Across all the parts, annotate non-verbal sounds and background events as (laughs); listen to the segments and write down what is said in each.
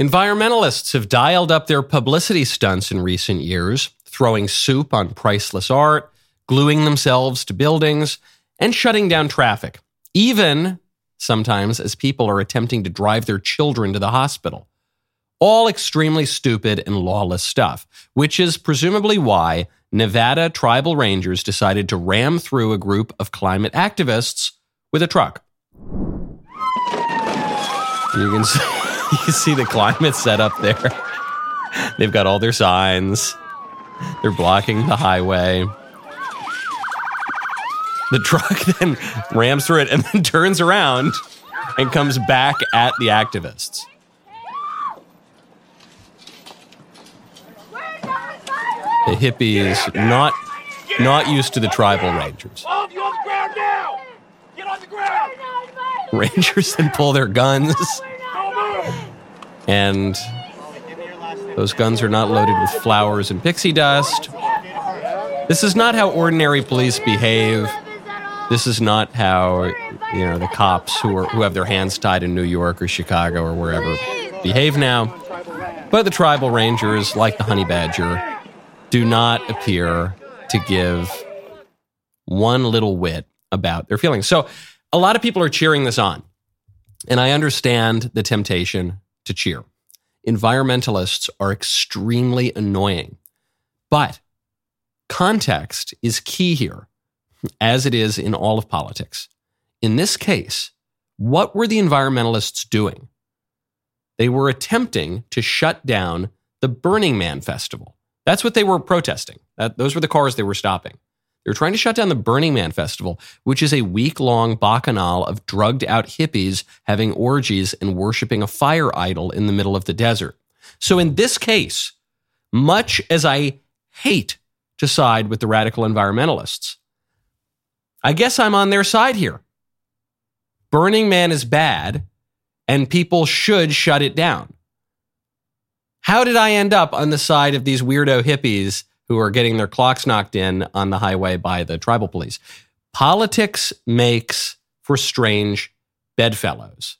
Environmentalists have dialed up their publicity stunts in recent years, throwing soup on priceless art, gluing themselves to buildings, and shutting down traffic, even sometimes as people are attempting to drive their children to the hospital. All extremely stupid and lawless stuff, which is presumably why Nevada tribal rangers decided to ram through a group of climate activists with a truck. You can (laughs) see, (laughs) you see the climate set up there. They've got all their signs. They're blocking the highway. The truck (laughs) then rams through it and then turns around and comes back at the activists. The hippies not not used to the tribal rangers. All of you on the ground now! Get on the ground! Rangers then pull their guns! And those guns are not loaded with flowers and pixie dust. This is not how ordinary police behave. This is not how you know the cops who are who have their hands tied in New York or Chicago or wherever behave now. But the tribal rangers, like the honey badger, do not appear to give one little whit about their feelings. So a lot of people are cheering this on. And I understand the temptation to cheer. Environmentalists are extremely annoying. But context is key here, as it is in all of politics. In this case, what were the environmentalists doing? They were attempting to shut down the Burning Man festival. That's what they were protesting. That, those were the cars they were stopping. They were trying to shut down the Burning Man festival, which is a week long bacchanal of drugged out hippies having orgies and worshiping a fire idol in the middle of the desert. So, in this case, much as I hate to side with the radical environmentalists, I guess I'm on their side here. Burning Man is bad, and people should shut it down. How did I end up on the side of these weirdo hippies who are getting their clocks knocked in on the highway by the tribal police? Politics makes for strange bedfellows.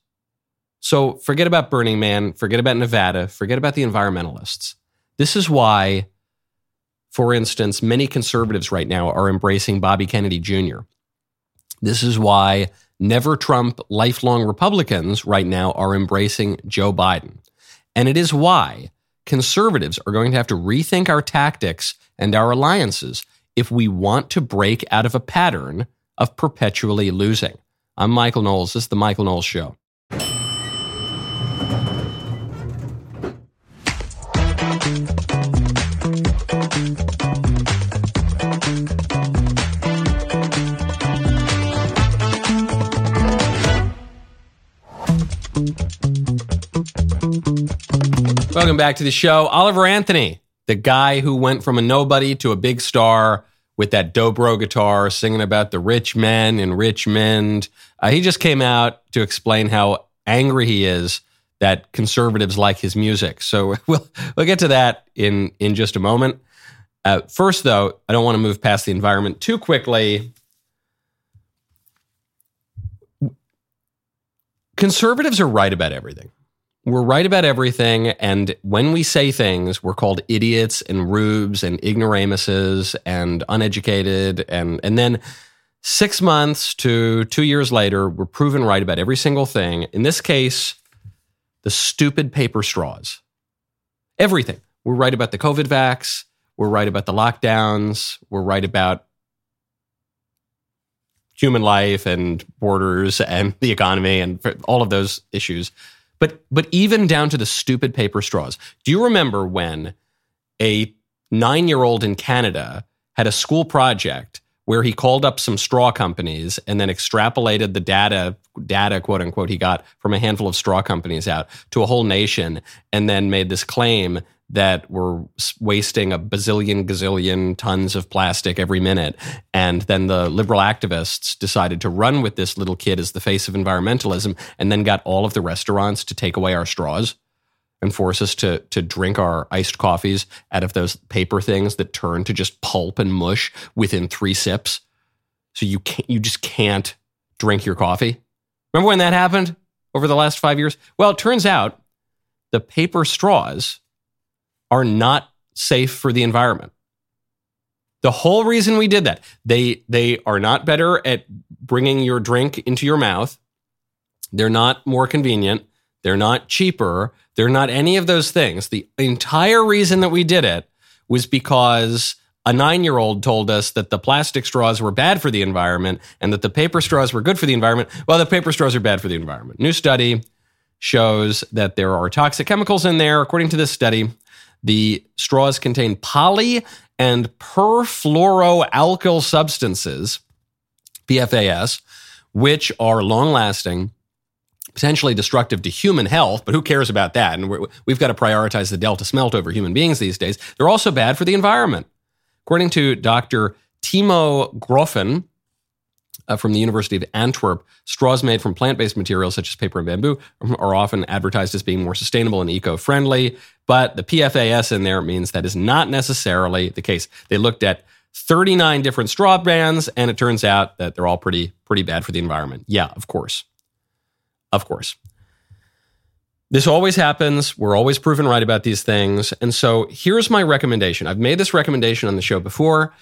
So forget about Burning Man, forget about Nevada, forget about the environmentalists. This is why, for instance, many conservatives right now are embracing Bobby Kennedy Jr. This is why never Trump lifelong Republicans right now are embracing Joe Biden. And it is why conservatives are going to have to rethink our tactics and our alliances if we want to break out of a pattern of perpetually losing. I'm Michael Knowles. This is the Michael Knowles Show. Welcome back to the show. Oliver Anthony, the guy who went from a nobody to a big star with that dobro guitar singing about the rich men in Richmond. Uh, he just came out to explain how angry he is that conservatives like his music. So (laughs) we'll, we'll get to that in, in just a moment. Uh, first, though, I don't want to move past the environment too quickly. Conservatives are right about everything we're right about everything. And when we say things, we're called idiots and rubes and ignoramuses and uneducated. And, and then six months to two years later, we're proven right about every single thing. In this case, the stupid paper straws. Everything. We're right about the COVID vax. We're right about the lockdowns. We're right about human life and borders and the economy and all of those issues. But but even down to the stupid paper straws. Do you remember when a nine year old in Canada had a school project where he called up some straw companies and then extrapolated the data data quote unquote he got from a handful of straw companies out to a whole nation and then made this claim that we're wasting a bazillion gazillion tons of plastic every minute. And then the liberal activists decided to run with this little kid as the face of environmentalism and then got all of the restaurants to take away our straws and force us to, to drink our iced coffees out of those paper things that turn to just pulp and mush within three sips. So you can't, you just can't drink your coffee. Remember when that happened over the last five years? Well, it turns out the paper straws are not safe for the environment. The whole reason we did that, they they are not better at bringing your drink into your mouth. They're not more convenient. They're not cheaper. They're not any of those things. The entire reason that we did it was because a nine year old told us that the plastic straws were bad for the environment and that the paper straws were good for the environment. Well, the paper straws are bad for the environment. New study shows that there are toxic chemicals in there. According to this study, the straws contain poly and perfluoroalkyl substances, PFAS, which are long lasting potentially destructive to human health, but who cares about that? And we have got to prioritize the delta smelt over human beings these days. They're also bad for the environment. According to Dr. Timo Groffen uh, from the University of Antwerp, straws made from plant based materials such as paper and bamboo are often advertised as being more sustainable and eco friendly. But the PFAS in there means that is not necessarily the case. They looked at 39 different straw brands, and it turns out that they're all pretty, pretty bad for the environment. Yeah, of course. Of course. This always happens. We're always proven right about these things. And so here's my recommendation. I've made this recommendation on the show before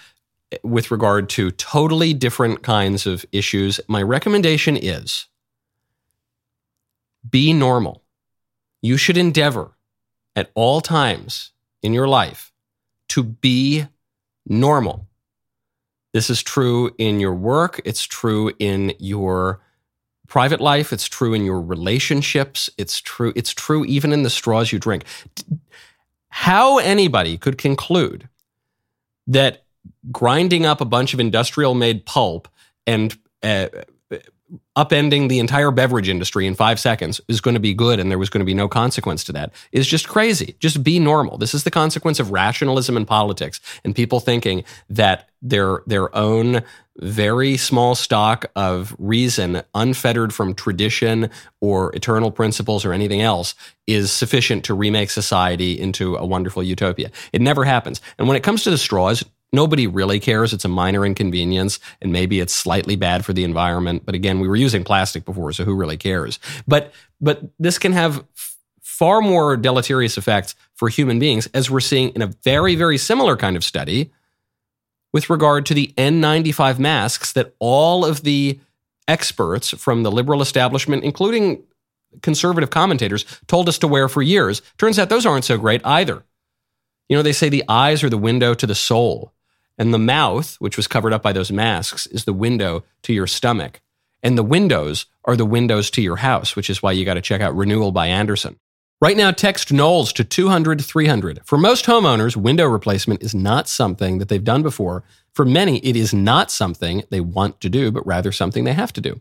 with regard to totally different kinds of issues. My recommendation is be normal. You should endeavor at all times in your life to be normal. This is true in your work, it's true in your private life, it's true in your relationships, it's true it's true even in the straws you drink. How anybody could conclude that grinding up a bunch of industrial made pulp and uh, upending the entire beverage industry in five seconds is going to be good and there was going to be no consequence to that is just crazy. Just be normal. This is the consequence of rationalism in politics and people thinking that their, their own very small stock of reason, unfettered from tradition or eternal principles or anything else, is sufficient to remake society into a wonderful utopia. It never happens. And when it comes to the straws, Nobody really cares. It's a minor inconvenience and maybe it's slightly bad for the environment. But again, we were using plastic before, so who really cares? But, but this can have far more deleterious effects for human beings, as we're seeing in a very, very similar kind of study with regard to the N95 masks that all of the experts from the liberal establishment, including conservative commentators, told us to wear for years. Turns out those aren't so great either. You know, they say the eyes are the window to the soul. And the mouth, which was covered up by those masks, is the window to your stomach. And the windows are the windows to your house, which is why you got to check out Renewal by Andersen. Right now, text Knowles to 200 300. For most homeowners, window replacement is not something that they've done before. For many, it is not something they want to do, but rather something they have to do.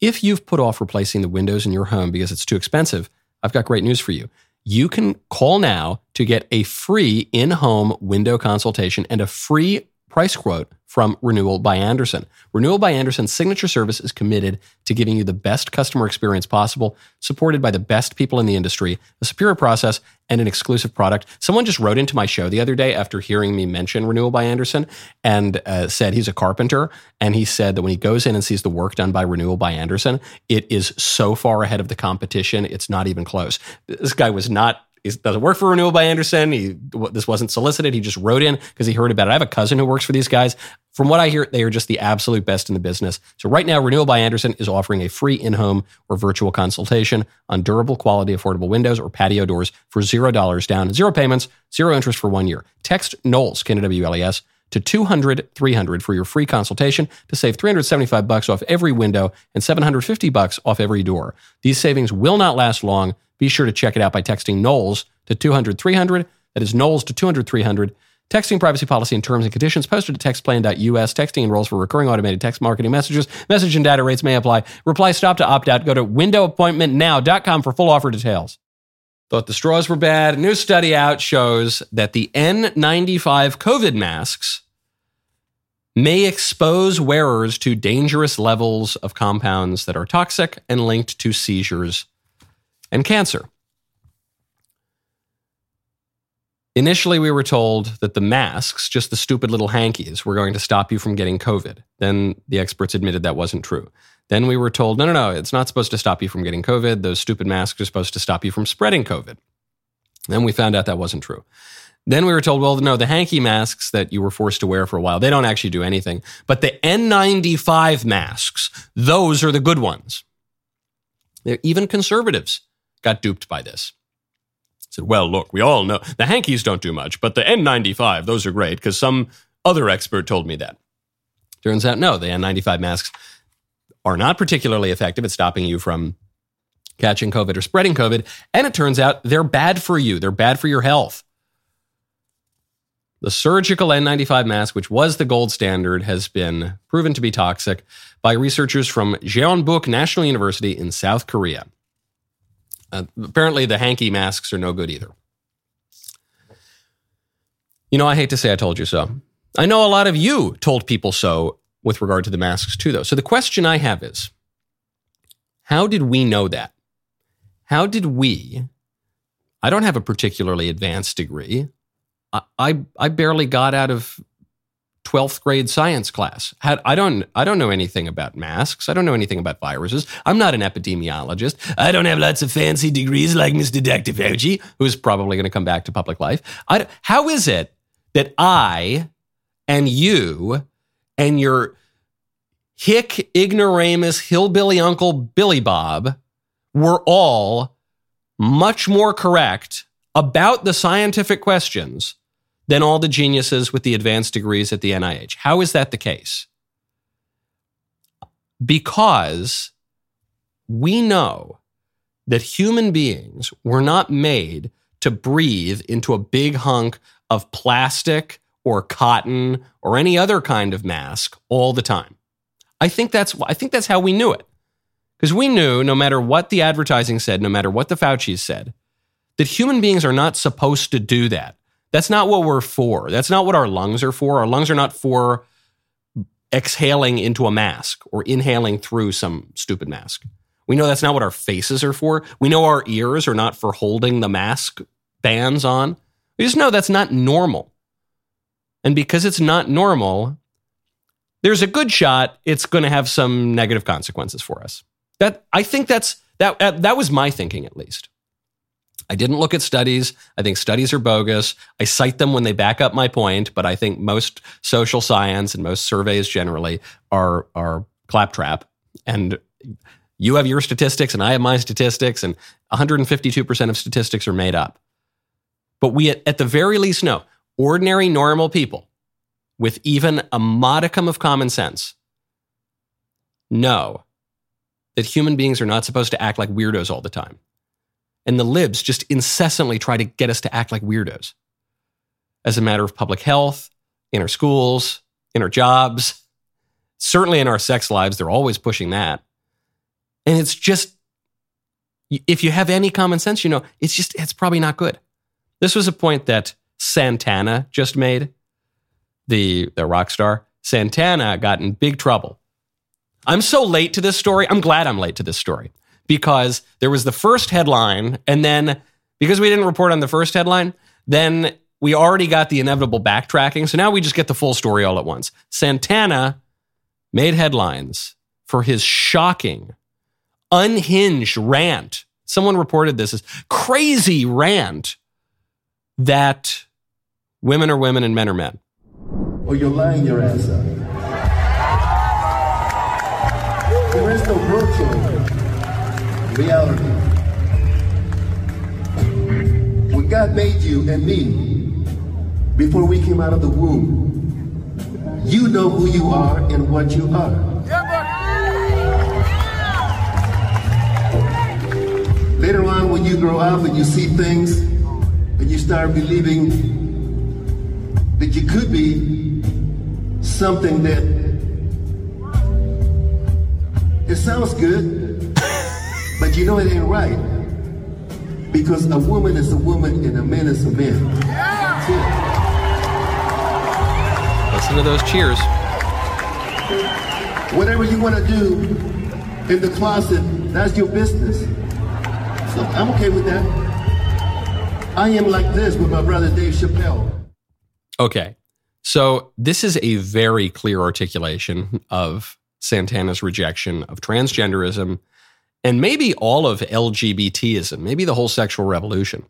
If you've put off replacing the windows in your home because it's too expensive, I've got great news for you. You can call now to get a free in home window consultation and a free price quote from Renewal by Andersen. Renewal by Andersen's signature service is committed to giving you the best customer experience possible, supported by the best people in the industry, a superior process, and an exclusive product. Someone just wrote into my show the other day after hearing me mention Renewal by Andersen and uh, said he's a carpenter. And he said that when he goes in and sees the work done by Renewal by Andersen, it is so far ahead of the competition, it's not even close. This guy was not he doesn't work for Renewal by Andersen. He this wasn't solicited. He just wrote in because he heard about it. I have a cousin who works for these guys. From what I hear, they are just the absolute best in the business. So right now, Renewal by Andersen is offering a free in-home or virtual consultation on durable, quality, affordable windows or patio doors for zero dollars down, zero payments, zero interest for one year. Text Knowles K N W L E S to 200 300 for your free consultation to save 375 bucks off every window and 750 bucks off every door. These savings will not last long. Be sure to check it out by texting Knowles to 200 300. That is Knowles to 200 300. Texting privacy policy and terms and conditions posted at textplan.us. Texting enrolls for recurring automated text marketing messages. Message and data rates may apply. Reply stop to opt out. Go to windowappointmentnow.com for full offer details. Thought the straws were bad. A new study out shows that the N95 COVID masks may expose wearers to dangerous levels of compounds that are toxic and linked to seizures and cancer. Initially, we were told that the masks, just the stupid little hankies, were going to stop you from getting COVID. Then the experts admitted that wasn't true. Then we were told, no, no, no, it's not supposed to stop you from getting COVID. Those stupid masks are supposed to stop you from spreading COVID. Then we found out that wasn't true. Then we were told, well, no, the hanky masks that you were forced to wear for a while, they don't actually do anything. But the N95 masks, those are the good ones. They're even conservatives got duped by this. Said, well, look, we all know the hankies don't do much, but the N95, those are great because some other expert told me that. Turns out, no, the N95 masks are not particularly effective at stopping you from catching COVID or spreading COVID. And it turns out they're bad for you, they're bad for your health. The surgical N95 mask, which was the gold standard, has been proven to be toxic by researchers from Jeonbuk National University in South Korea. Uh, apparently, the hanky masks are no good either. You know, I hate to say I told you so. I know a lot of you told people so with regard to the masks, too, though. So the question I have is how did we know that? How did we? I don't have a particularly advanced degree. I, I, I barely got out of 12th grade science class. Had, I don't I don't know anything about masks. I don't know anything about viruses. I'm not an epidemiologist. I don't have lots of fancy degrees like Mr. Dr. Fauci, who's probably going to come back to public life. I, how is it that I and you and your hick ignoramus hillbilly uncle Billy Bob were all much more correct about the scientific questions than all the geniuses with the advanced degrees at the NIH. How is that the case? Because we know that human beings were not made to breathe into a big hunk of plastic or cotton or any other kind of mask all the time. I think that's I think that's how we knew it. Because we knew no matter what the advertising said, no matter what the Fauci's said, that human beings are not supposed to do that. That's not what we're for. That's not what our lungs are for. Our lungs are not for exhaling into a mask or inhaling through some stupid mask. We know that's not what our faces are for. We know our ears are not for holding the mask bands on. We just know that's not normal. And because it's not normal, there's a good shot it's going to have some negative consequences for us. That I think that's that that was my thinking at least. I didn't look at studies. I think studies are bogus. I cite them when they back up my point, but I think most social science and most surveys generally are are claptrap. And you have your statistics and I have my statistics, and 152% of statistics are made up. But we at the very least know ordinary normal people with even a modicum of common sense know that human beings are not supposed to act like weirdos all the time. And the libs just incessantly try to get us to act like weirdos as a matter of public health, in our schools, in our jobs, certainly in our sex lives. They're always pushing that. And it's just, if you have any common sense, you know, it's just, it's probably not good. This was a point that Santana just made, the, the rock star. Santana got in big trouble I'm so late to this story. I'm glad I'm late to this story because there was the first headline, and then because we didn't report on the first headline, then we already got the inevitable backtracking. So now we just get the full story all at once. Santana made headlines for his shocking, unhinged rant. Someone reported this as crazy rant that women are women and men are men. Or you're lying your ass up. There is no virtual reality. When God made you and me, before we came out of the womb, you know who you are and what you are. Later on, when you grow up and you see things, and you start believing that you could be something that it sounds good, you know it ain't right. Because a woman is a woman and a man is a man. Listen to those cheers. Whatever you want to do in the closet, that's your business. So I'm okay with that. I am like this with my brother Dave Chappelle. Okay. So this is a very clear articulation of Santana's rejection of transgenderism and maybe all of LGBTism, maybe the whole sexual revolution.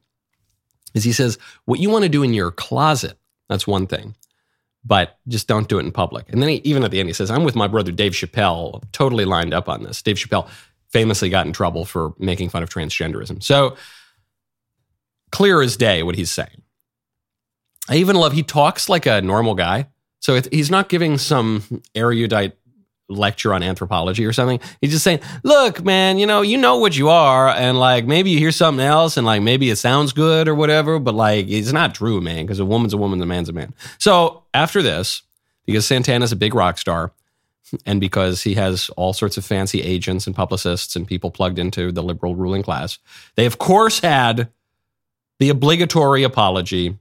is he says, what you want to do in your closet, that's one thing, but just don't do it in public. And then he, even at the end, he says, I'm with my brother Dave Chappelle, totally lined up on this. Dave Chappelle famously got in trouble for making fun of transgenderism. So clear as day what he's saying. I even love, he talks like a normal guy. So he's not giving some erudite lecture on anthropology or something. He's just saying, look, man, you know, you know what you are, and like maybe you hear something else, and like maybe it sounds good or whatever, but like it's not true, man, because a woman's a woman, a man's a man. So after this, because Santana's a big rock star, and because he has all sorts of fancy agents and publicists and people plugged into the liberal ruling class, they of course had the obligatory apology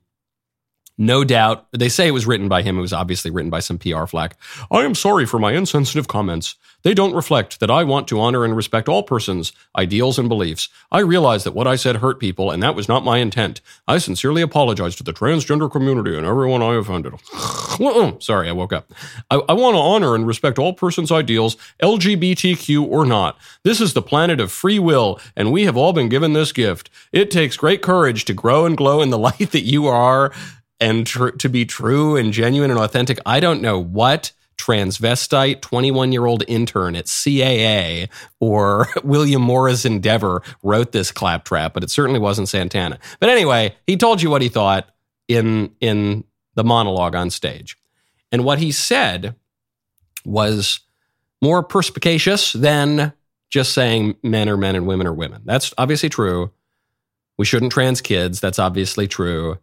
no doubt, they say it was written by him. It was obviously written by some PR flack. I am sorry for my insensitive comments. They don't reflect that I want to honor and respect all persons, ideals, and beliefs. I realize that what I said hurt people, and that was not my intent. I sincerely apologize to the transgender community and everyone I offended. (laughs) sorry, I woke up. I, I want to honor and respect all persons' ideals, LGBTQ or not. This is the planet of free will, and we have all been given this gift. It takes great courage to grow and glow in the (laughs) light that you are and tr- to be true and genuine and authentic. I don't know what transvestite 21 year old intern at CAA or (laughs) William Morris Endeavor wrote this claptrap, but it certainly wasn't Santana. But anyway, he told you what he thought in in the monologue on stage. And what he said was more perspicacious than just saying men are men and women are women. That's obviously true. We shouldn't trans kids. That's obviously true.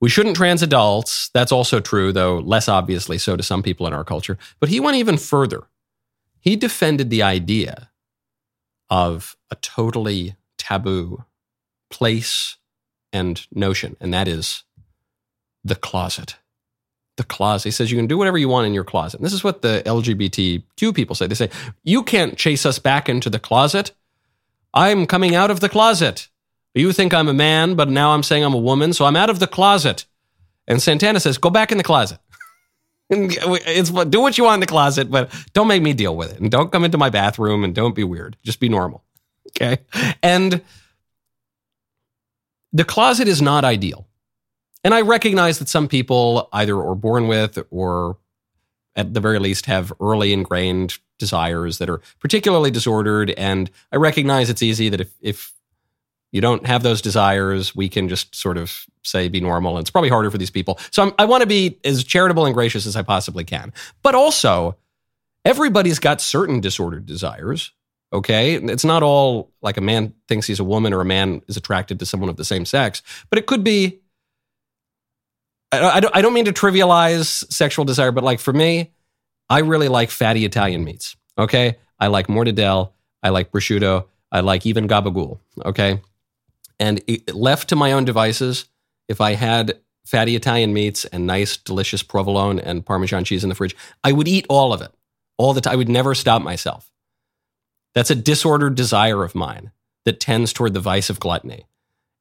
We shouldn't trans adults. That's also true, though less obviously so to some people in our culture. But he went even further. He defended the idea of a totally taboo place and notion, and that is the closet. The closet. He says you can do whatever you want in your closet. And this is what the LGBTQ people say. They say, you can't chase us back into the closet. I'm coming out of the closet. You think I'm a man, but now I'm saying I'm a woman, so I'm out of the closet. And Santana says, go back in the closet. (laughs) it's do what you want in the closet, but don't make me deal with it. And don't come into my bathroom and don't be weird. Just be normal. Okay. And the closet is not ideal. And I recognize that some people either are born with or at the very least have early ingrained desires that are particularly disordered. And I recognize it's easy that if, if you don't have those desires, we can just sort of say be normal. It's probably harder for these people. So I'm, i want to be as charitable and gracious as I possibly can. But also, everybody's got certain disordered desires. Okay. It's not all like a man thinks he's a woman or a man is attracted to someone of the same sex, but it could be. I, I don't mean to trivialize sexual desire, but like for me, I really like fatty Italian meats. Okay. I like mortadella. I like prosciutto. I like even gabagool. Okay. And left to my own devices, if I had fatty Italian meats and nice, delicious provolone and Parmesan cheese in the fridge, I would eat all of it all the time. I would never stop myself. That's a disordered desire of mine that tends toward the vice of gluttony.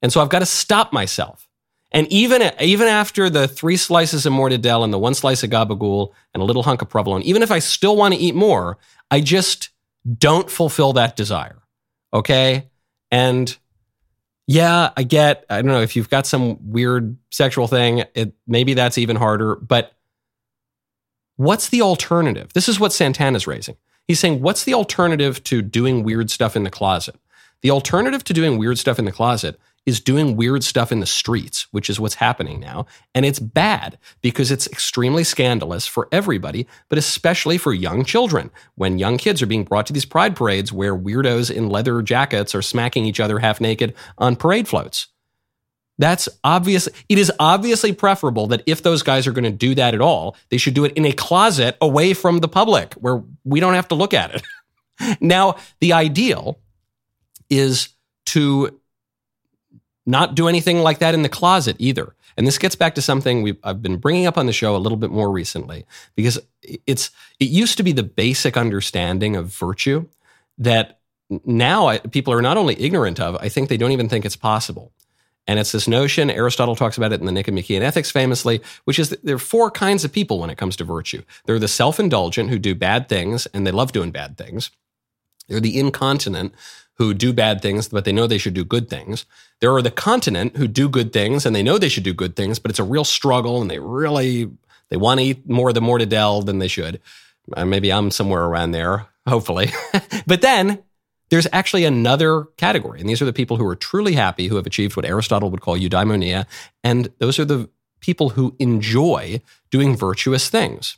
And so I've got to stop myself. And even, even after the three slices of mortadella and the one slice of gabagool and a little hunk of provolone, even if I still want to eat more, I just don't fulfill that desire. Okay. And yeah, I get, I don't know, if you've got some weird sexual thing, it, maybe that's even harder. But what's the alternative? This is what Santana's raising. He's saying, what's the alternative to doing weird stuff in the closet? The alternative to doing weird stuff in the closet is doing weird stuff in the streets, which is what's happening now. And it's bad because it's extremely scandalous for everybody, but especially for young children. When young kids are being brought to these pride parades where weirdos in leather jackets are smacking each other half naked on parade floats. That's obvious. It is obviously preferable that if those guys are going to do that at all, they should do it in a closet away from the public where we don't have to look at it. (laughs) now, the ideal is to not do anything like that in the closet either. And this gets back to something we've, I've been bringing up on the show a little bit more recently because it's it used to be the basic understanding of virtue that now people are not only ignorant of, I think they don't even think it's possible. And it's this notion, Aristotle talks about it in the Nicomachean Ethics famously, which is there are four kinds of people when it comes to virtue. There are the self indulgent who do bad things and they love doing bad things. They're the incontinent who do bad things, but they know they should do good things. There are the continent who do good things and they know they should do good things, but it's a real struggle and they really they want to eat more the mortadell than they should. Uh, maybe I'm somewhere around there, hopefully. (laughs) but then there's actually another category, and these are the people who are truly happy, who have achieved what Aristotle would call eudaimonia, and those are the people who enjoy doing virtuous things.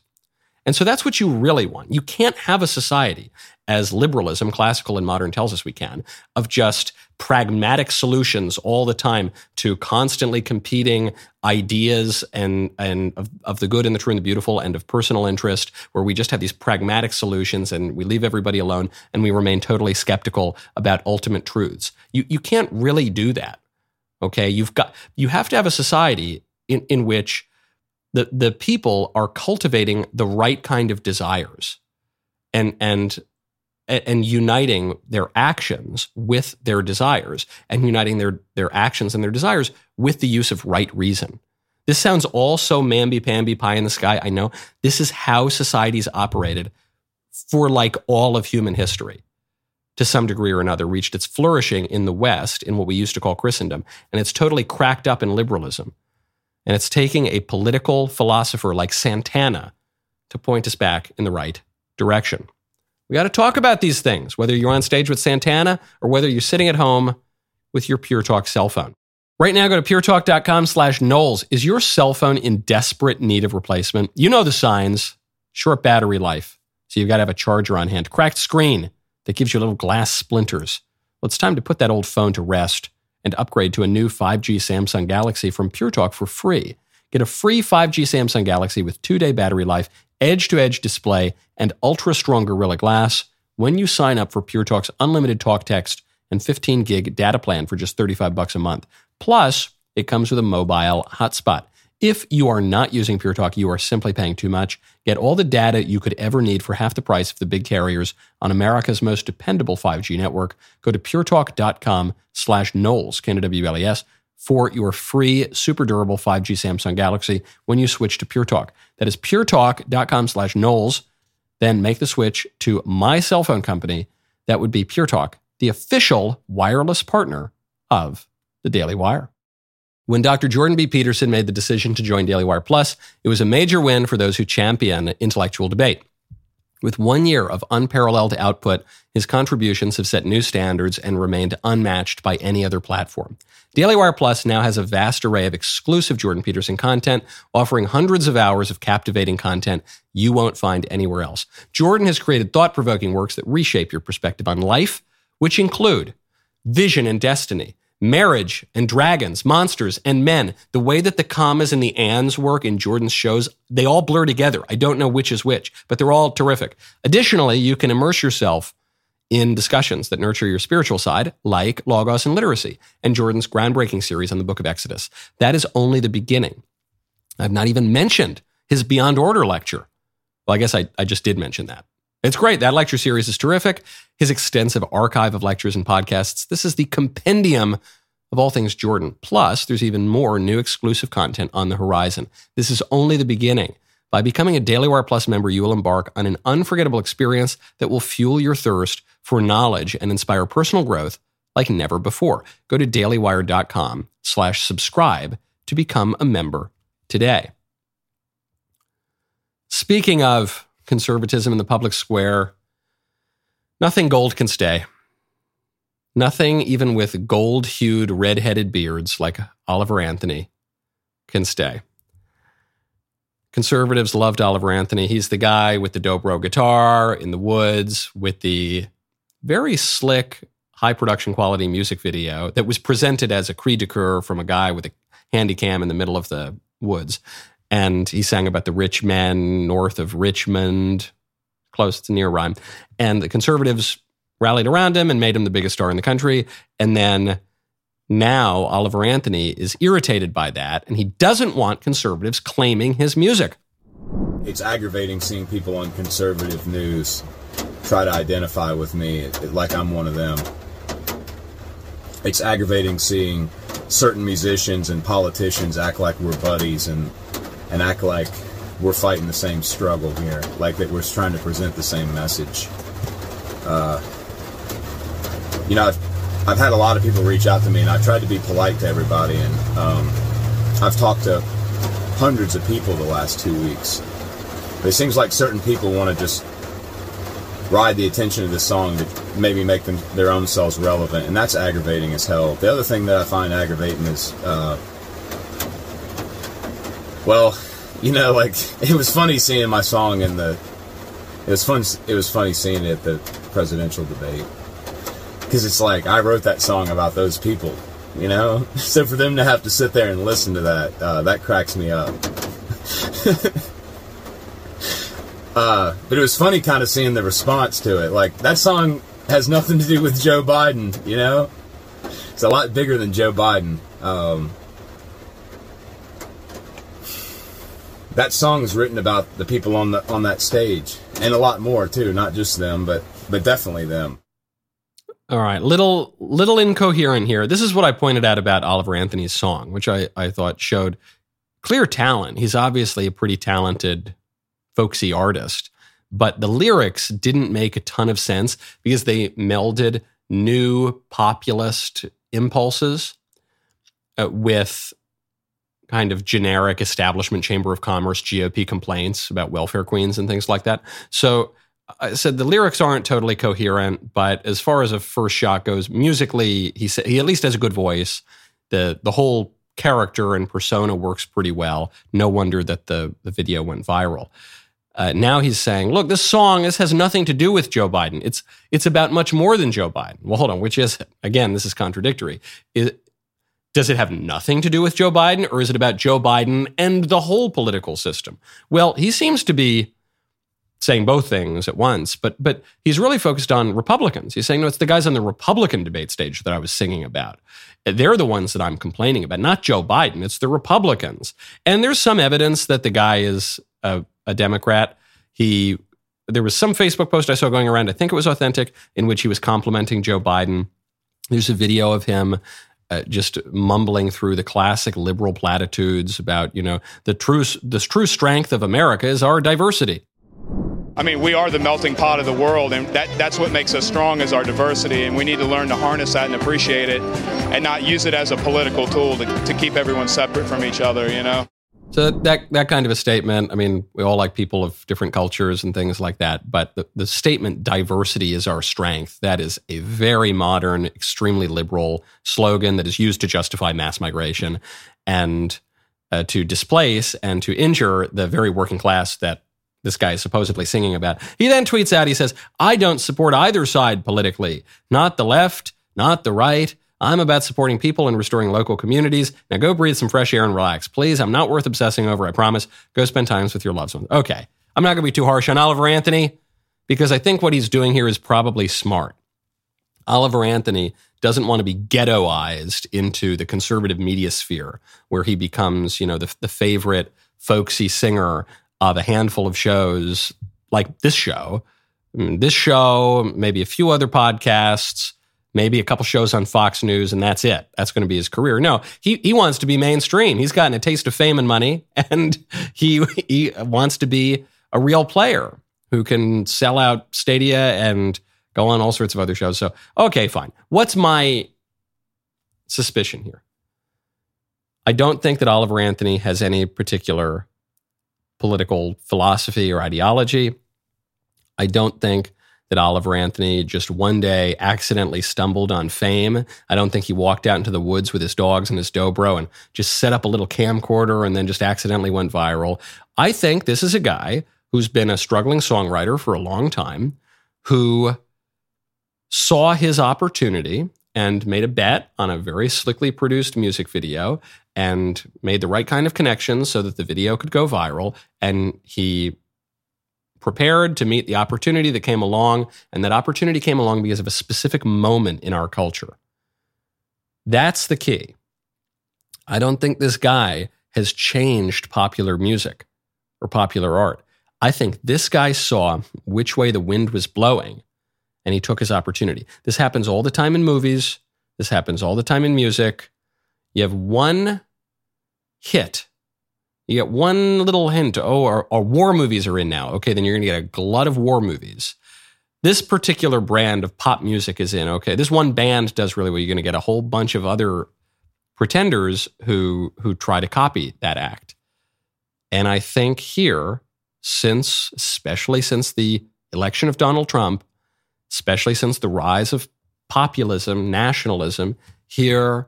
And so that's what you really want. You can't have a society, as liberalism, classical and modern, tells us we can, of just pragmatic solutions all the time to constantly competing ideas and, and of, of the good and the true and the beautiful and of personal interest, where we just have these pragmatic solutions and we leave everybody alone and we remain totally skeptical about ultimate truths. You, you can't really do that. Okay. You've got, you have to have a society in, in which the, the people are cultivating the right kind of desires and, and, and uniting their actions with their desires and uniting their, their actions and their desires with the use of right reason. This sounds all so mamby-pamby pie in the sky. I know this is how societies operated for like all of human history to some degree or another reached its flourishing in the West in what we used to call Christendom. And it's totally cracked up in liberalism. And it's taking a political philosopher like Santana to point us back in the right direction. We got to talk about these things, whether you're on stage with Santana or whether you're sitting at home with your Pure Talk cell phone. Right now, go to puretalk.com slash Knowles. Is your cell phone in desperate need of replacement? You know the signs. Short battery life. So you've got to have a charger on hand. Cracked screen that gives you little glass splinters. Well, it's time to put that old phone to rest and upgrade to a new 5G Samsung Galaxy from Pure Talk for free. Get a free 5G Samsung Galaxy with two day battery life, edge to edge display, and ultra strong Gorilla Glass when you sign up for Pure Talk's unlimited talk text and 15 gig data plan for just 35 bucks a month. Plus, it comes with a mobile hotspot. If you are not using Pure Talk, you are simply paying too much. Get all the data you could ever need for half the price of the big carriers on America's most dependable 5G network. Go to puretalk.com slash Knowles, K-N-W-L-E-S, for your free, super durable 5G Samsung Galaxy when you switch to Pure Talk. That is puretalk.com slash Knowles. Then make the switch to my cell phone company. That would be Pure Talk, the official wireless partner of the Daily Wire. When Dr. Jordan B. Peterson made the decision to join Daily Wire Plus, it was a major win for those who champion intellectual debate. With one year of unparalleled output, his contributions have set new standards and remained unmatched by any other platform. Daily Wire Plus now has a vast array of exclusive Jordan Peterson content, offering hundreds of hours of captivating content you won't find anywhere else. Jordan has created thought provoking works that reshape your perspective on life, which include Vision and Destiny, marriage and dragons, monsters and men, the way that the commas and the ands work in Jordan's shows, they all blur together. I don't know which is which, but they're all terrific. Additionally, you can immerse yourself in discussions that nurture your spiritual side, like Logos and Literacy and Jordan's groundbreaking series on the book of Exodus. That is only the beginning. I've not even mentioned his Beyond Order lecture. Well, I guess I, I just did mention that. It's great. That lecture series is terrific. His extensive archive of lectures and podcasts. This is the compendium of all things Jordan. Plus, there's even more new exclusive content on the horizon. This is only the beginning. By becoming a Daily Wire Plus member, you will embark on an unforgettable experience that will fuel your thirst for knowledge and inspire personal growth like never before. Go to dailywire.com slash subscribe to become a member today. Speaking of conservatism in the public square, nothing gold can stay. Nothing, even with gold hued, red headed beards like Oliver Anthony, can stay. Conservatives loved Oliver Anthony. He's the guy with the dobro guitar in the woods with the very slick, high production quality music video that was presented as a cri de coeur from a guy with a handy cam in the middle of the woods and he sang about the rich men north of Richmond, close to near rhyme. And the conservatives rallied around him and made him the biggest star in the country. And then now Oliver Anthony is irritated by that, and he doesn't want conservatives claiming his music. It's aggravating seeing people on conservative news try to identify with me like I'm one of them. It's aggravating seeing certain musicians and politicians act like we're buddies and and act like we're fighting the same struggle here, like that we're trying to present the same message. Uh, you know, I've, I've had a lot of people reach out to me, and I've tried to be polite to everybody, and um, I've talked to hundreds of people the last two weeks. But it seems like certain people want to just ride the attention of this song to maybe make them their own selves relevant, and that's aggravating as hell. The other thing that I find aggravating is, uh, well, (laughs) you know, like it was funny seeing my song in the. It was fun. It was funny seeing it at the presidential debate because it's like I wrote that song about those people, you know. (laughs) So for them to have to sit there and listen to that, uh, that cracks me up. (laughs) uh, but it was funny kind of seeing the response to it. Like that song has nothing to do with Joe Biden, you know. It's a lot bigger than Joe Biden. Um, that song is written about the people on the on that stage and a lot more too not just them but but definitely them All right, little little incoherent here. This is what I pointed out about Oliver Anthony's song, which I, I thought showed clear talent. He's obviously a pretty talented, folksy artist, but the lyrics didn't make a ton of sense because they melded new populist impulses uh, with kind of generic establishment chamber of commerce GOP complaints about welfare queens and things like that. So I said the lyrics aren't totally coherent, but as far as a first shot goes, musically, he said he at least has a good voice. the The whole character and persona works pretty well. No wonder that the the video went viral. Uh, now he's saying, "Look, this song this has nothing to do with Joe Biden. It's it's about much more than Joe Biden." Well, hold on, which is it? Again, this is contradictory. Does it have nothing to do with Joe Biden, or is it about Joe Biden and the whole political system? Well, he seems to be saying both things at once, but but he's really focused on Republicans. He's saying, no, it's the guys on the Republican debate stage that I was singing about. They're the ones that I'm complaining about, not Joe Biden. It's the Republicans. And there's some evidence that the guy is a, a Democrat. He there was some Facebook post I saw going around. I think it was authentic, in which he was complimenting Joe Biden. There's a video of him uh, just mumbling through the classic liberal platitudes about, you know, the true the true strength of America is our diversity. I mean, we are the melting pot of the world, and that, that's what makes us strong is our diversity, and we need to learn to harness that and appreciate it and not use it as a political tool to, to keep everyone separate from each other, you know? So that that kind of a statement. I mean, we all like people of different cultures and things like that. But the, the statement "diversity is our strength" that is a very modern, extremely liberal slogan that is used to justify mass migration and uh, to displace and to injure the very working class that this guy is supposedly singing about. He then tweets out, he says, I don't support either side politically, not the left, not the right. I'm about supporting people and restoring local communities. Now go breathe some fresh air and relax. Please, I'm not worth obsessing over, I promise. Go spend times with your loved ones. Okay. I'm not going to be too harsh on Oliver Anthony because I think what he's doing here is probably smart. Oliver Anthony doesn't want to be ghettoized into the conservative media sphere where he becomes, you know, the, the favorite folksy singer of a handful of shows like this show, mm, this show, maybe a few other podcasts, maybe a couple shows on Fox News, and that's it. That's going to be his career. No, he he wants to be mainstream. He's gotten a taste of fame and money, (laughs) and he he wants to be a real player who can sell out stadia and go on all sorts of other shows. So, okay, fine. What's my suspicion here? I don't think that Oliver Anthony has any particular political philosophy or ideology. I don't think that Oliver Anthony just one day accidentally stumbled on fame. I don't think he walked out into the woods with his dogs and his dobro and just set up a little camcorder and then just accidentally went viral. I think this is a guy who's been a struggling songwriter for a long time who saw his opportunity and made a bet on a very slickly produced music video and made the right kind of connections so that the video could go viral. And he prepared to meet the opportunity that came along. And that opportunity came along because of a specific moment in our culture. That's the key. I don't think this guy has changed popular music or popular art. I think this guy saw which way the wind was blowing and he took his opportunity. This happens all the time in movies. This happens all the time in music. You have one hit. You get one little hint. Oh, our, our war movies are in now. Okay, then you're going to get a glut of war movies. this particular brand of pop music is in. Okay, this one band does really well. You're going to get a whole bunch of other pretenders who who try to copy that act. And I think here, since especially since the election of Donald Trump, especially since the rise of populism, nationalism here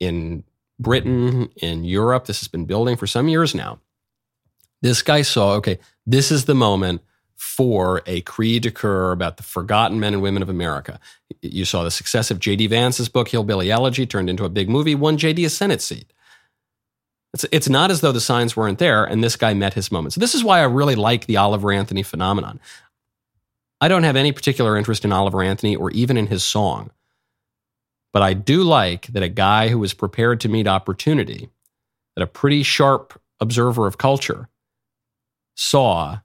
in Britain, in Europe, this has been building for some years now. This guy saw, okay, this is the moment for a cri de coeur about the forgotten men and women of America. You saw the success of J.D. Vance's book, Hillbilly Elegy, turned into a big movie, won J.D. a Senate seat. It's, it's not as though the signs weren't there and this guy met his moment. So, this is why I really like the Oliver Anthony phenomenon. I don't have any particular interest in Oliver Anthony or even in his song, but I do like that a guy who was prepared to meet opportunity, that a pretty sharp observer of culture, saw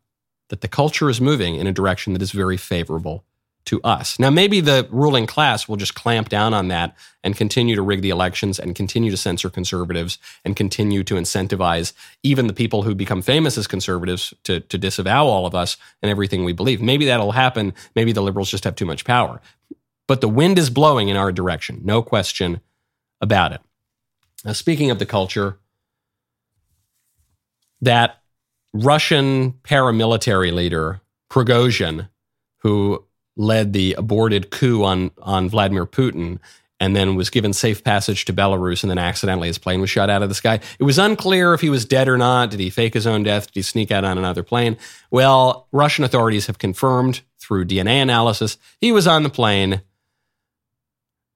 that the culture is moving in a direction that is very favorable to us. Now, maybe the ruling class will just clamp down on that and continue to rig the elections and continue to censor conservatives and continue to incentivize even the people who become famous as conservatives to, to disavow all of us and everything we believe. Maybe that'll happen. Maybe the liberals just have too much power. But the wind is blowing in our direction, no question about it. Now, speaking of the culture, that Russian paramilitary leader, Prigozhin, who led the aborted coup on, on Vladimir Putin and then was given safe passage to Belarus and then accidentally his plane was shot out of the sky. It was unclear if he was dead or not. Did he fake his own death? Did he sneak out on another plane? Well, Russian authorities have confirmed through DNA analysis he was on the plane.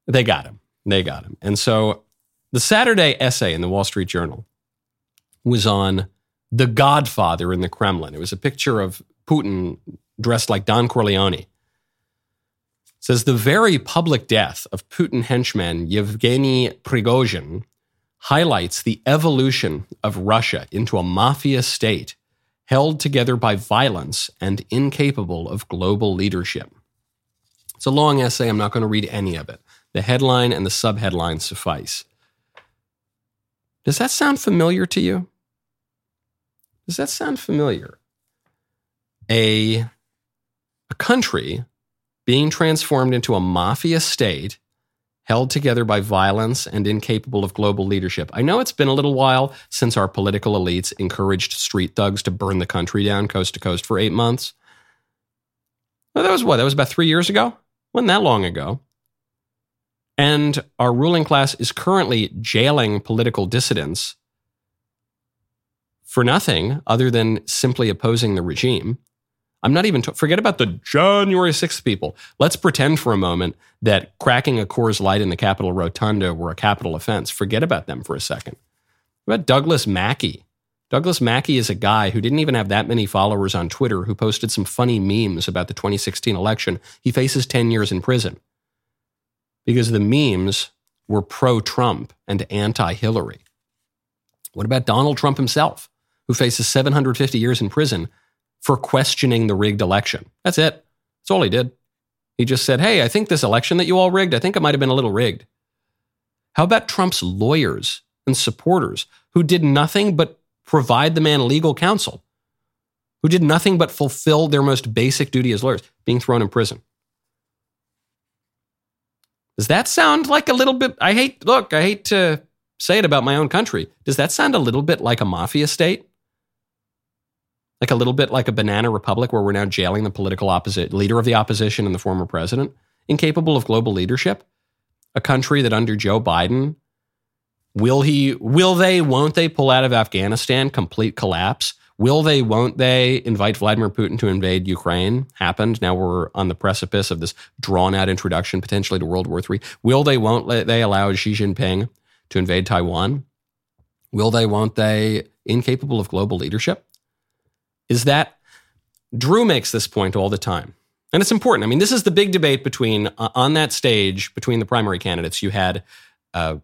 They got him. They got him. And so the Saturday essay in the Wall Street Journal was on the Godfather in the Kremlin. It was a picture of Putin dressed like Don Corleone. It says the very public death of Putin henchman Yevgeny Prigozhin highlights the evolution of Russia into a mafia state held together by violence and incapable of global leadership. It's a long essay. I'm not going to read any of it. The headline and the subheadline suffice. Does that sound familiar to you? Does that sound familiar? A, a country being transformed into a mafia state held together by violence and incapable of global leadership. I know it's been a little while since our political elites encouraged street thugs to burn the country down coast to coast for eight months. Well, that was what? That was about three years ago? Wasn't that long ago. And our ruling class is currently jailing political dissidents for nothing other than simply opposing the regime. I'm not even, t- forget about the January 6th people. Let's pretend for a moment that cracking a Coors Light in the Capitol Rotunda were a capital offense. Forget about them for a second. What about Douglas Mackey? Douglas Mackey is a guy who didn't even have that many followers on Twitter who posted some funny memes about the 2016 election. He faces 10 years in prison because the memes were pro Trump and anti Hillary. What about Donald Trump himself? who faces 750 years in prison for questioning the rigged election. That's it. That's all he did. He just said, Hey, I think this election that you all rigged, I think it might have been a little rigged. How about Trump's lawyers and supporters who did nothing but provide the man legal counsel, who did nothing but fulfill their most basic duty as lawyers, being thrown in prison? Does that sound like a little bit? I hate, look, I hate to say it about my own country. Does that sound a little bit like a mafia state? like a little bit like a banana republic where we're now jailing the political opposite leader of the opposition and the former president, incapable of global leadership, a country that under Joe Biden will he will they won't they pull out of Afghanistan complete collapse will they won't they invite Vladimir Putin to invade Ukraine happened now we're on the precipice of this drawn out introduction potentially to World War III will they won't they allow Xi Jinping to invade Taiwan will they won't they incapable of global leadership is that Drew makes this point all the time. And it's important. I mean, this is the big debate between, uh, on that stage, between the primary candidates. You had uh,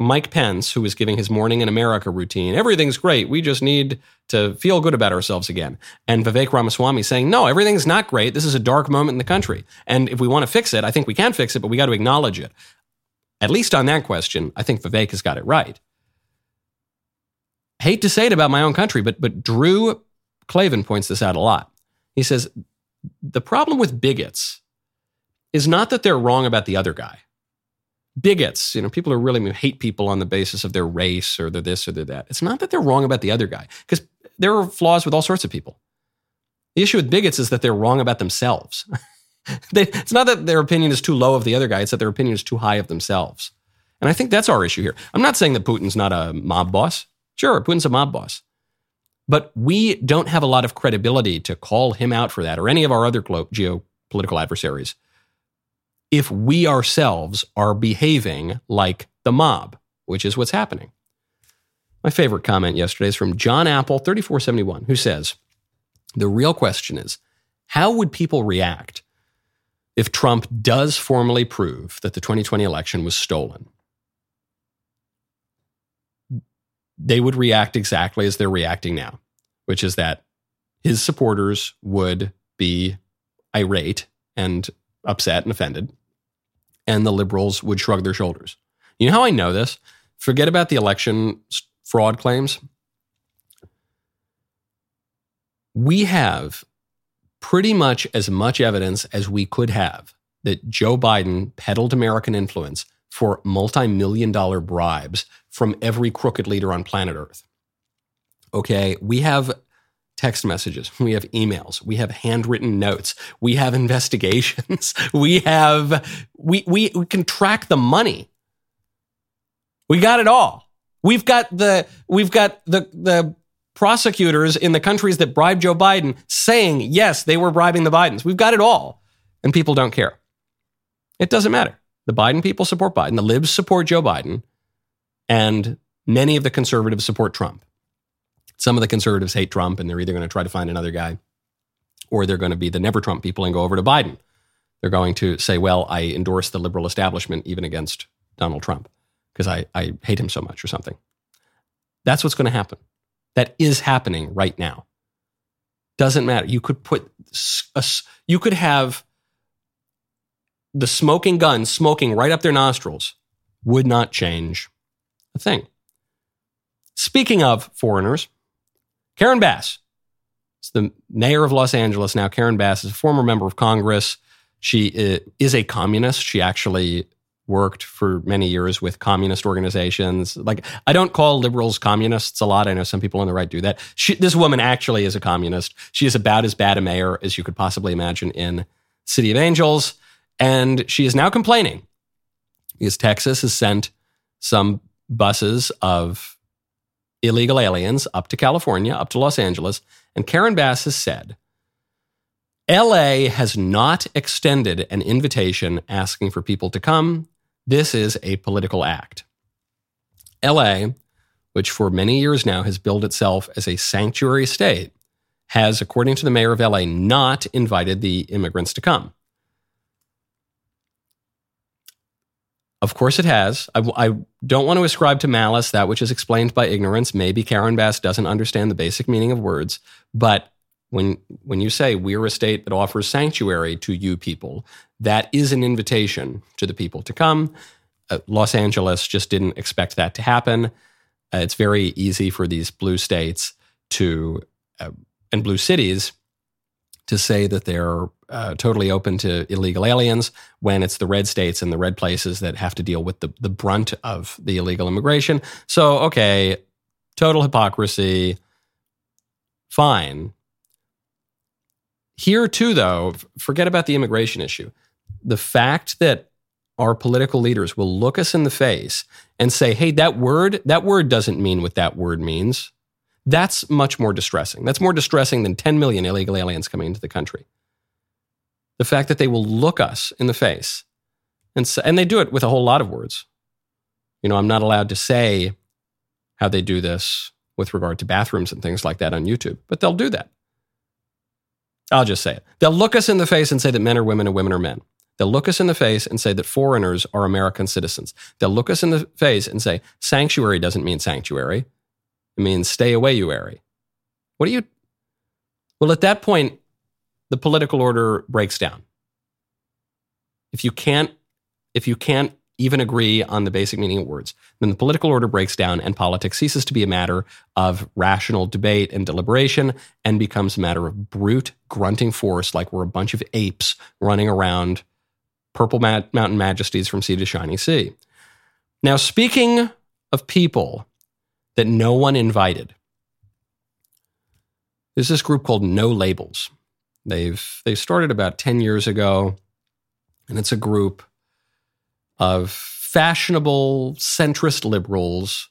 Mike Pence, who was giving his Morning in America routine. Everything's great. We just need to feel good about ourselves again. And Vivek Ramaswamy saying, no, everything's not great. This is a dark moment in the country. And if we want to fix it, I think we can fix it, but we got to acknowledge it. At least on that question, I think Vivek has got it right. Hate to say it about my own country, but, but Drew Klavan points this out a lot. He says the problem with bigots is not that they're wrong about the other guy. Bigots, you know, people who really hate people on the basis of their race or their this or their that. It's not that they're wrong about the other guy, because there are flaws with all sorts of people. The issue with bigots is that they're wrong about themselves. (laughs) they, it's not that their opinion is too low of the other guy, it's that their opinion is too high of themselves. And I think that's our issue here. I'm not saying that Putin's not a mob boss. Sure, Putin's a mob boss. But we don't have a lot of credibility to call him out for that or any of our other geopolitical adversaries if we ourselves are behaving like the mob, which is what's happening. My favorite comment yesterday is from John Apple 3471 who says, "The real question is, how would people react if Trump does formally prove that the 2020 election was stolen?" they would react exactly as they're reacting now, which is that his supporters would be irate and upset and offended, and the liberals would shrug their shoulders. You know how I know this? Forget about the election fraud claims. We have pretty much as much evidence as we could have that Joe Biden peddled American influence for multi million dollar bribes from every crooked leader on planet Earth. Okay, we have text messages, we have emails, we have handwritten notes, we have investigations, (laughs) we have we we, we can track the money. We got it all. We've got the we've got the the prosecutors in the countries that bribed Joe Biden saying yes, they were bribing the Bidens. We've got it all, and people don't care. It doesn't matter. The Biden people support Biden. The libs support Joe Biden. And many of the conservatives support Trump. Some of the conservatives hate Trump and they're either going to try to find another guy or they're going to be the never Trump people and go over to Biden. They're going to say, well, I endorse the liberal establishment even against Donald Trump because I, I hate him so much or something. That's what's going to happen. That is happening right now. Doesn't matter. You could put, a, you could have the smoking gun smoking right up their nostrils would not change a thing. Speaking of foreigners, Karen Bass is the mayor of Los Angeles now. Karen Bass is a former member of Congress. She uh, is a communist. She actually worked for many years with communist organizations. Like, I don't call liberals communists a lot. I know some people on the right do that. She, this woman actually is a communist. She is about as bad a mayor as you could possibly imagine in City of Angels. And she is now complaining because Texas has sent some buses of illegal aliens up to California, up to Los Angeles. And Karen Bass has said, LA has not extended an invitation asking for people to come. This is a political act. LA, which for many years now has billed itself as a sanctuary state, has, according to the mayor of LA, not invited the immigrants to come. Of course, it has. I, I, don't want to ascribe to malice that which is explained by ignorance. Maybe Karen Bass doesn't understand the basic meaning of words. But when, when you say we're a state that offers sanctuary to you people, that is an invitation to the people to come. Uh, Los Angeles just didn't expect that to happen. Uh, it's very easy for these blue states to, uh, and blue cities to say that they're uh, totally open to illegal aliens when it's the red states and the red places that have to deal with the, the brunt of the illegal immigration. So, okay, total hypocrisy. Fine. Here, too, though, forget about the immigration issue. The fact that our political leaders will look us in the face and say, hey, that word, that word doesn't mean what that word means. That's much more distressing. That's more distressing than 10 million illegal aliens coming into the country. The fact that they will look us in the face and, and they do it with a whole lot of words. You know, I'm not allowed to say how they do this with regard to bathrooms and things like that on YouTube, but they'll do that. I'll just say it. They'll look us in the face and say that men are women and women are men. They'll look us in the face and say that foreigners are American citizens. They'll look us in the face and say sanctuary doesn't mean sanctuary. It means stay away, you airy. What do you? Well, at that point, the political order breaks down. If you can't, if you can't even agree on the basic meaning of words, then the political order breaks down and politics ceases to be a matter of rational debate and deliberation and becomes a matter of brute grunting force, like we're a bunch of apes running around purple ma- mountain majesties from sea to shining sea. Now, speaking of people that no one invited, there's this group called No Labels. They've they started about 10 years ago, and it's a group of fashionable centrist liberals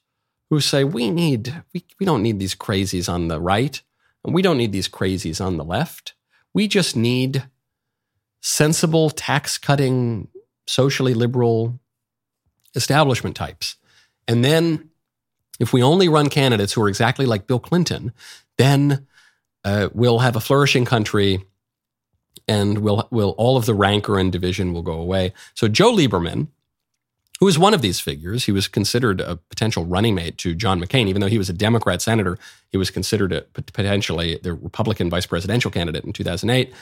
who say we need we, we don't need these crazies on the right, and we don't need these crazies on the left. We just need sensible tax cutting, socially liberal establishment types. And then if we only run candidates who are exactly like Bill Clinton, then uh, we'll have a flourishing country and we'll, we'll, all of the rancor and division will go away. So Joe Lieberman, who is one of these figures, he was considered a potential running mate to John McCain, even though he was a Democrat senator, he was considered a, potentially the Republican vice presidential candidate in 2008.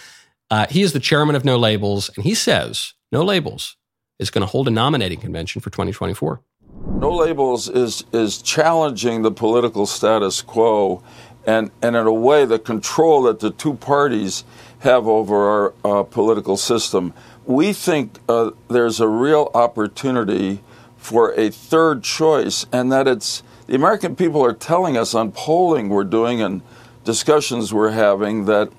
Uh, he is the chairman of No Labels, and he says No Labels is going to hold a nominating convention for 2024. No Labels is is challenging the political status quo and, and in a way, the control that the two parties have over our uh, political system. We think uh, there's a real opportunity for a third choice, and that it's the American people are telling us on polling we're doing and discussions we're having that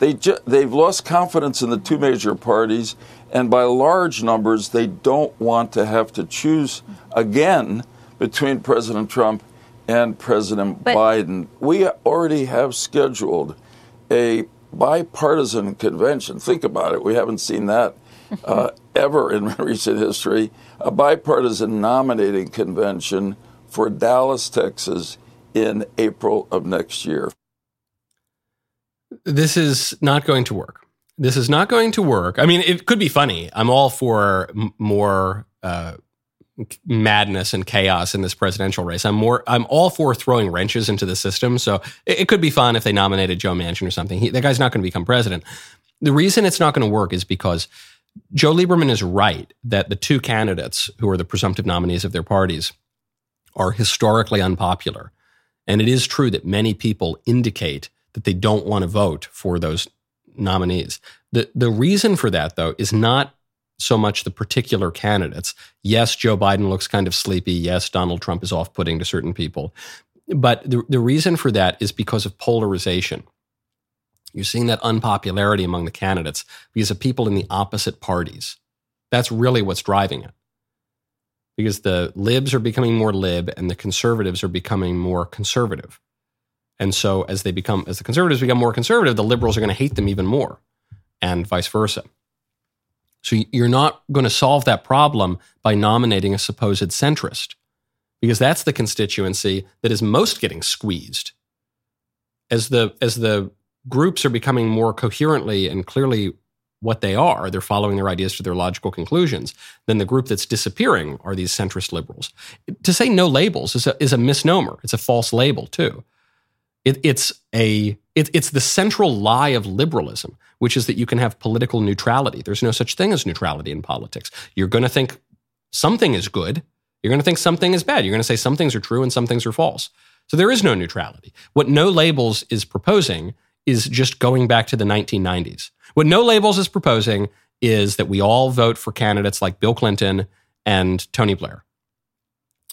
they ju- they've lost confidence in the two major parties, and by large numbers, they don't want to have to choose again between President Trump and President but, Biden. We already have scheduled a bipartisan convention. Think about it. We haven't seen that uh, (laughs) ever in (laughs) recent history. A bipartisan nominating convention for Dallas, Texas in April of next year. This is not going to work. This is not going to work. I mean, it could be funny. I'm all for m- more uh, madness and chaos in this presidential race. I'm more I'm all for throwing wrenches into the system. So it, it could be fun if they nominated Joe Manchin or something. He, that guy's not going to become president. The reason it's not going to work is because Joe Lieberman is right that the two candidates who are the presumptive nominees of their parties are historically unpopular. And it is true that many people indicate that they don't want to vote for those nominees. The the reason for that though is not so much the particular candidates. Yes, Joe Biden looks kind of sleepy. Yes, Donald Trump is off putting to certain people. But the, the reason for that is because of polarization. You're seeing that unpopularity among the candidates because of people in the opposite parties. That's really what's driving it. Because the libs are becoming more lib and the conservatives are becoming more conservative. And so as they become as the conservatives become more conservative, the liberals are going to hate them even more and vice versa. So you're not going to solve that problem by nominating a supposed centrist, because that's the constituency that is most getting squeezed. As the as the groups are becoming more coherently and clearly what they are, they're following their ideas to their logical conclusions, then the group that's disappearing are these centrist liberals. To say no labels is a, is a misnomer. It's a false label, too. It, it's a it, it's the central lie of liberalism, which is that you can have political neutrality. There's no such thing as neutrality in politics. You're going to think something is good. You're going to think something is bad. You're going to say some things are true and some things are false. So there is no neutrality. What No Labels is proposing is just going back to the 1990s. What No Labels is proposing is that we all vote for candidates like Bill Clinton and Tony Blair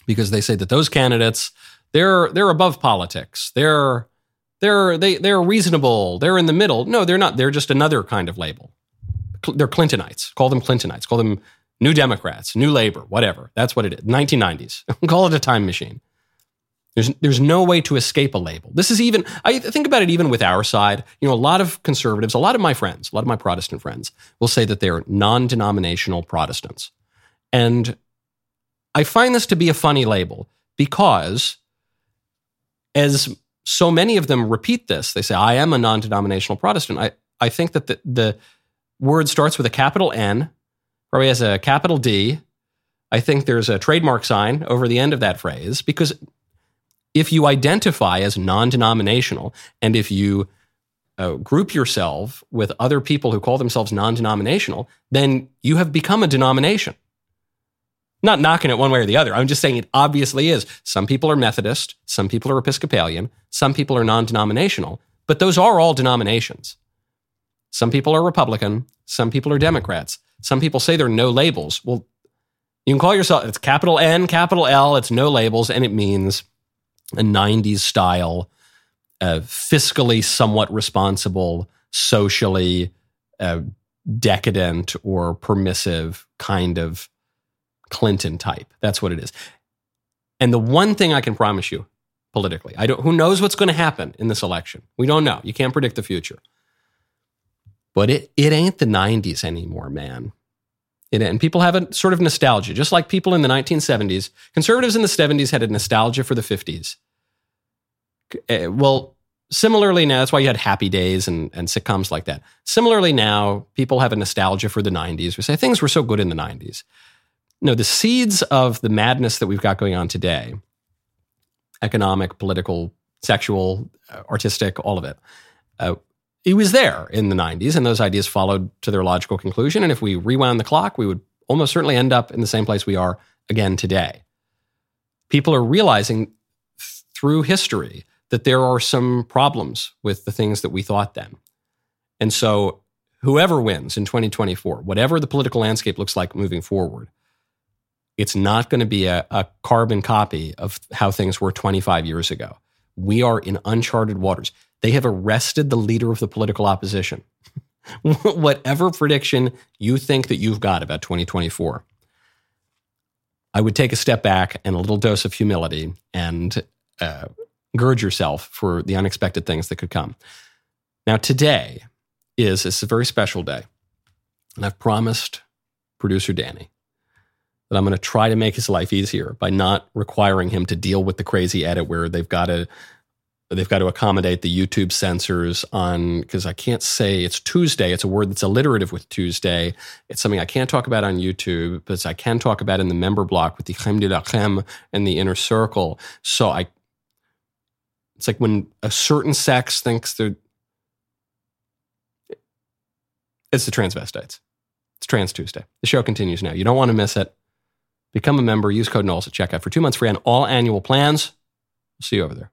because they say that those candidates they're they're above politics. They're they're they they're reasonable. They're in the middle. No, they're not. They're just another kind of label. They're Clintonites. Call them Clintonites. Call them New Democrats, New Labor, whatever. That's what it is. 1990s. (laughs) Call it a time machine. There's, there's no way to escape a label. This is even, I think about it even with our side. You know, a lot of conservatives, a lot of my friends, a lot of my Protestant friends will say that they're non denominational Protestants. And I find this to be a funny label because as so many of them repeat this, they say, I am a non denominational Protestant. I, I think that the, the word starts with a capital N, probably has a capital D. I think there's a trademark sign over the end of that phrase because if you identify as non denominational and if you uh, group yourself with other people who call themselves non denominational, then you have become a denomination. Not knocking it one way or the other. I'm just saying it obviously is. Some people are Methodist, some people are Episcopalian, some people are non denominational, but those are all denominations. Some people are Republican, some people are Democrats. Some people say there are no labels. Well, you can call yourself, it's capital N, capital L, it's no labels, and it means a 90s style, uh, fiscally somewhat responsible, socially uh, decadent or permissive kind of Clinton type. That's what it is. And the one thing I can promise you politically, I don't, who knows what's going to happen in this election? We don't know. You can't predict the future. But it, it ain't the 90s anymore, man. It, and people have a sort of nostalgia, just like people in the 1970s. Conservatives in the 70s had a nostalgia for the 50s. Eh, well, similarly now, that's why you had Happy Days and, and sitcoms like that. Similarly now, people have a nostalgia for the 90s. We say things were so good in the 90s. No, the seeds of the madness that we've got going on today economic, political, sexual, uh, artistic, all of it. Uh, it was there in the 90s, and those ideas followed to their logical conclusion. And if we rewound the clock, we would almost certainly end up in the same place we are again today. People are realizing through history that there are some problems with the things that we thought then. And so, whoever wins in 2024, whatever the political landscape looks like moving forward, it's not going to be a, a, carbon copy of how things were 25 years ago. We are in uncharted waters. They have arrested the leader of the political opposition. (laughs) Whatever prediction you think that you've got about 2024, I would take a step back and a little dose of humility and uh, gird yourself for the unexpected things that could come. Now, today is it's a very special day, and I've promised producer Danny that I'm going to try to make his life easier by not requiring him to deal with the crazy edit where they've got to they've got to accommodate the YouTube censors on because I can't say it's Tuesday. It's a word that's alliterative with Tuesday. It's something I can't talk about on YouTube, but I can talk about in the member block with the crème de la crème and the inner circle. So I it's like when a certain sex thinks they're it's the transvestites. It's Trans Tuesday. The show continues now. You don't want to miss it. Become a member. Use code Knowles at checkout for two months free on all annual plans. See you over there.